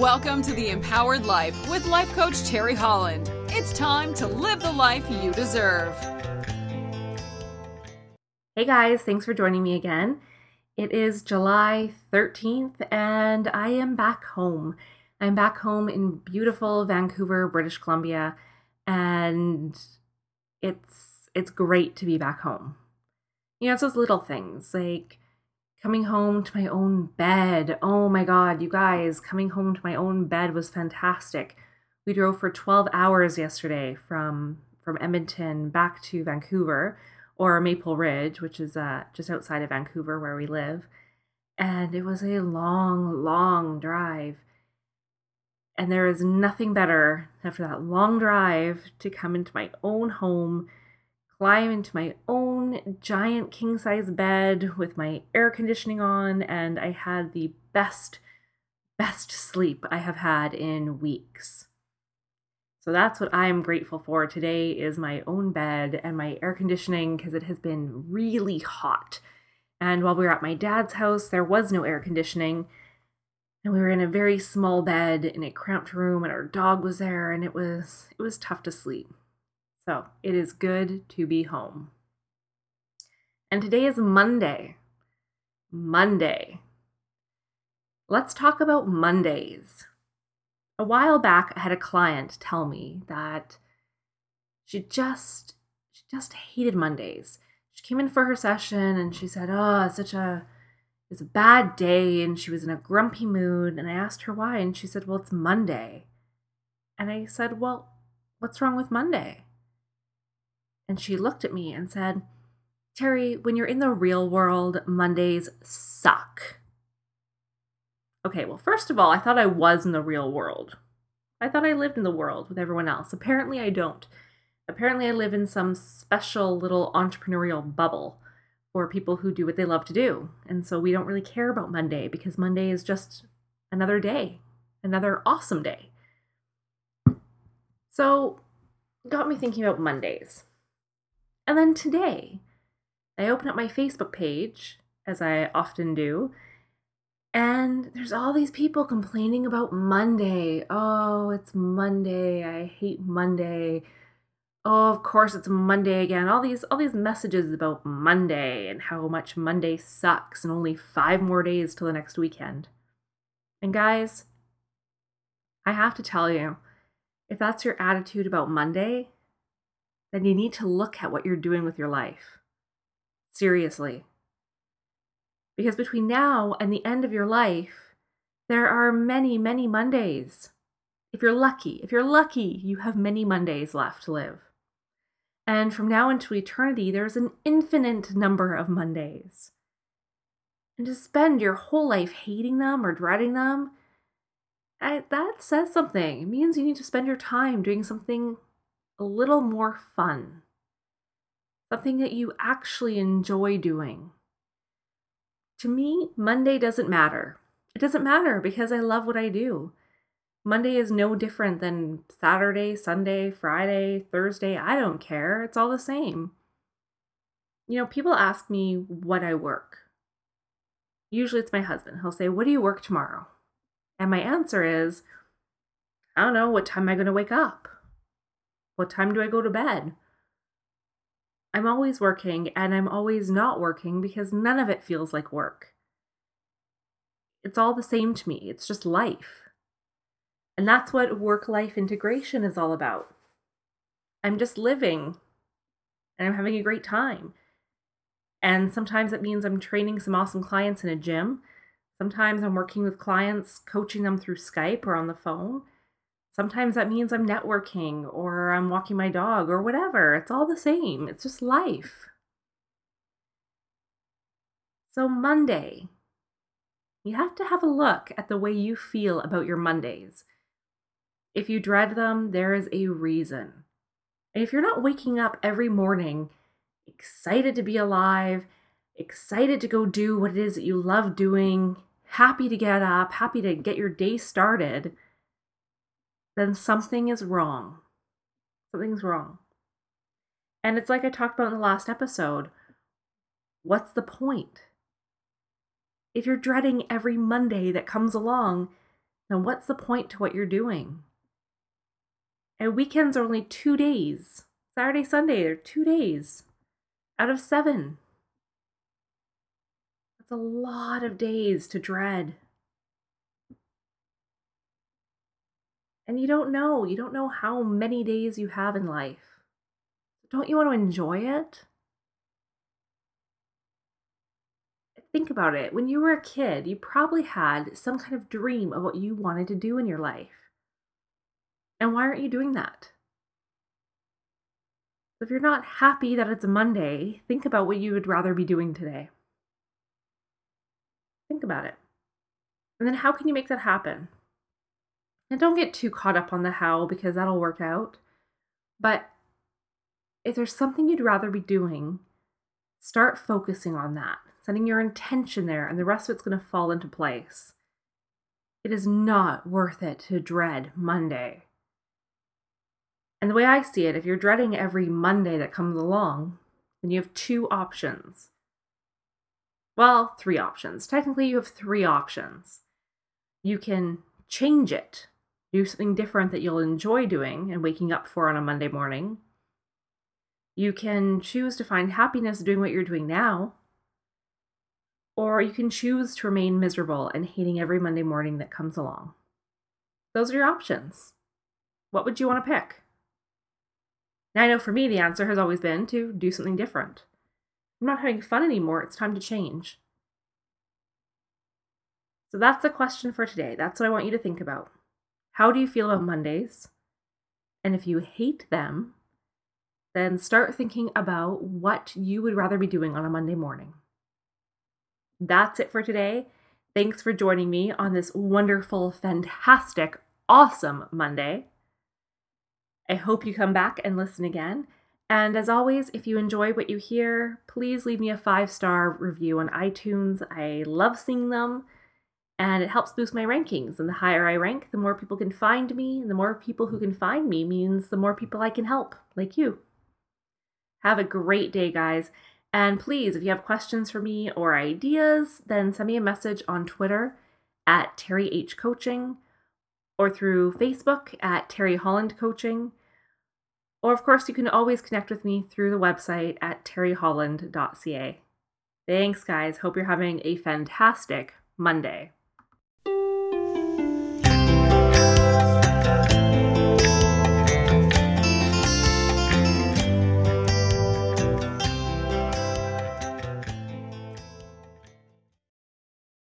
Welcome to the Empowered Life with life coach Terry Holland. It's time to live the life you deserve. Hey guys, thanks for joining me again. It is July 13th and I am back home. I'm back home in beautiful Vancouver, British Columbia, and it's it's great to be back home. You know, it's those little things like coming home to my own bed. Oh my god, you guys, coming home to my own bed was fantastic. We drove for 12 hours yesterday from from Edmonton back to Vancouver or Maple Ridge, which is uh, just outside of Vancouver where we live. And it was a long, long drive. And there is nothing better after that long drive to come into my own home climb into my own giant king size bed with my air conditioning on, and I had the best, best sleep I have had in weeks. So that's what I'm grateful for today is my own bed and my air conditioning because it has been really hot. And while we were at my dad's house, there was no air conditioning. And we were in a very small bed in a cramped room and our dog was there and it was it was tough to sleep. So it is good to be home. And today is Monday. Monday. Let's talk about Mondays. A while back, I had a client tell me that she just she just hated Mondays. She came in for her session and she said, "Oh, it's such a it's a bad day," and she was in a grumpy mood. And I asked her why, and she said, "Well, it's Monday." And I said, "Well, what's wrong with Monday?" And she looked at me and said, Terry, when you're in the real world, Mondays suck. Okay, well, first of all, I thought I was in the real world. I thought I lived in the world with everyone else. Apparently, I don't. Apparently, I live in some special little entrepreneurial bubble for people who do what they love to do. And so we don't really care about Monday because Monday is just another day, another awesome day. So, got me thinking about Mondays. And then today, I open up my Facebook page, as I often do, and there's all these people complaining about Monday. Oh, it's Monday. I hate Monday. Oh, of course it's Monday again. All these all these messages about Monday and how much Monday sucks and only 5 more days till the next weekend. And guys, I have to tell you, if that's your attitude about Monday, then you need to look at what you're doing with your life. Seriously. Because between now and the end of your life, there are many, many Mondays. If you're lucky, if you're lucky, you have many Mondays left to live. And from now into eternity, there's an infinite number of Mondays. And to spend your whole life hating them or dreading them, I, that says something. It means you need to spend your time doing something a little more fun, something that you actually enjoy doing. To me, Monday doesn't matter. It doesn't matter because I love what I do. Monday is no different than Saturday, Sunday, Friday, Thursday. I don't care. It's all the same. You know, people ask me what I work. Usually it's my husband. He'll say, What do you work tomorrow? And my answer is, I don't know. What time am I going to wake up? What time do I go to bed? I'm always working and I'm always not working because none of it feels like work. It's all the same to me, it's just life. And that's what work life integration is all about. I'm just living and I'm having a great time. And sometimes it means I'm training some awesome clients in a gym. Sometimes I'm working with clients, coaching them through Skype or on the phone. Sometimes that means I'm networking or I'm walking my dog or whatever. It's all the same. It's just life. So, Monday, you have to have a look at the way you feel about your Mondays. If you dread them, there is a reason. And if you're not waking up every morning excited to be alive, excited to go do what it is that you love doing, happy to get up, happy to get your day started, then something is wrong. Something's wrong. And it's like I talked about in the last episode. What's the point? If you're dreading every Monday that comes along, then what's the point to what you're doing? And weekends are only two days. Saturday, Sunday are two days out of seven. That's a lot of days to dread. And you don't know. You don't know how many days you have in life. Don't you want to enjoy it? Think about it. When you were a kid, you probably had some kind of dream of what you wanted to do in your life. And why aren't you doing that? If you're not happy that it's a Monday, think about what you would rather be doing today. Think about it. And then how can you make that happen? And don't get too caught up on the how because that'll work out. But if there's something you'd rather be doing, start focusing on that, setting your intention there, and the rest of it's going to fall into place. It is not worth it to dread Monday. And the way I see it, if you're dreading every Monday that comes along, then you have two options. Well, three options. Technically, you have three options. You can change it, do something different that you'll enjoy doing and waking up for on a Monday morning. You can choose to find happiness doing what you're doing now, or you can choose to remain miserable and hating every Monday morning that comes along. Those are your options. What would you want to pick? Now, I know for me, the answer has always been to do something different. I'm not having fun anymore. It's time to change. So that's the question for today. That's what I want you to think about. How do you feel about Mondays? And if you hate them, then start thinking about what you would rather be doing on a Monday morning. That's it for today. Thanks for joining me on this wonderful, fantastic, awesome Monday. I hope you come back and listen again. And as always, if you enjoy what you hear, please leave me a five star review on iTunes. I love seeing them and it helps boost my rankings. And the higher I rank, the more people can find me. And the more people who can find me means the more people I can help, like you. Have a great day, guys. And please, if you have questions for me or ideas, then send me a message on Twitter at Terry H Coaching or through Facebook at Terry Holland Coaching. Or, of course, you can always connect with me through the website at terryholland.ca. Thanks, guys. Hope you're having a fantastic Monday.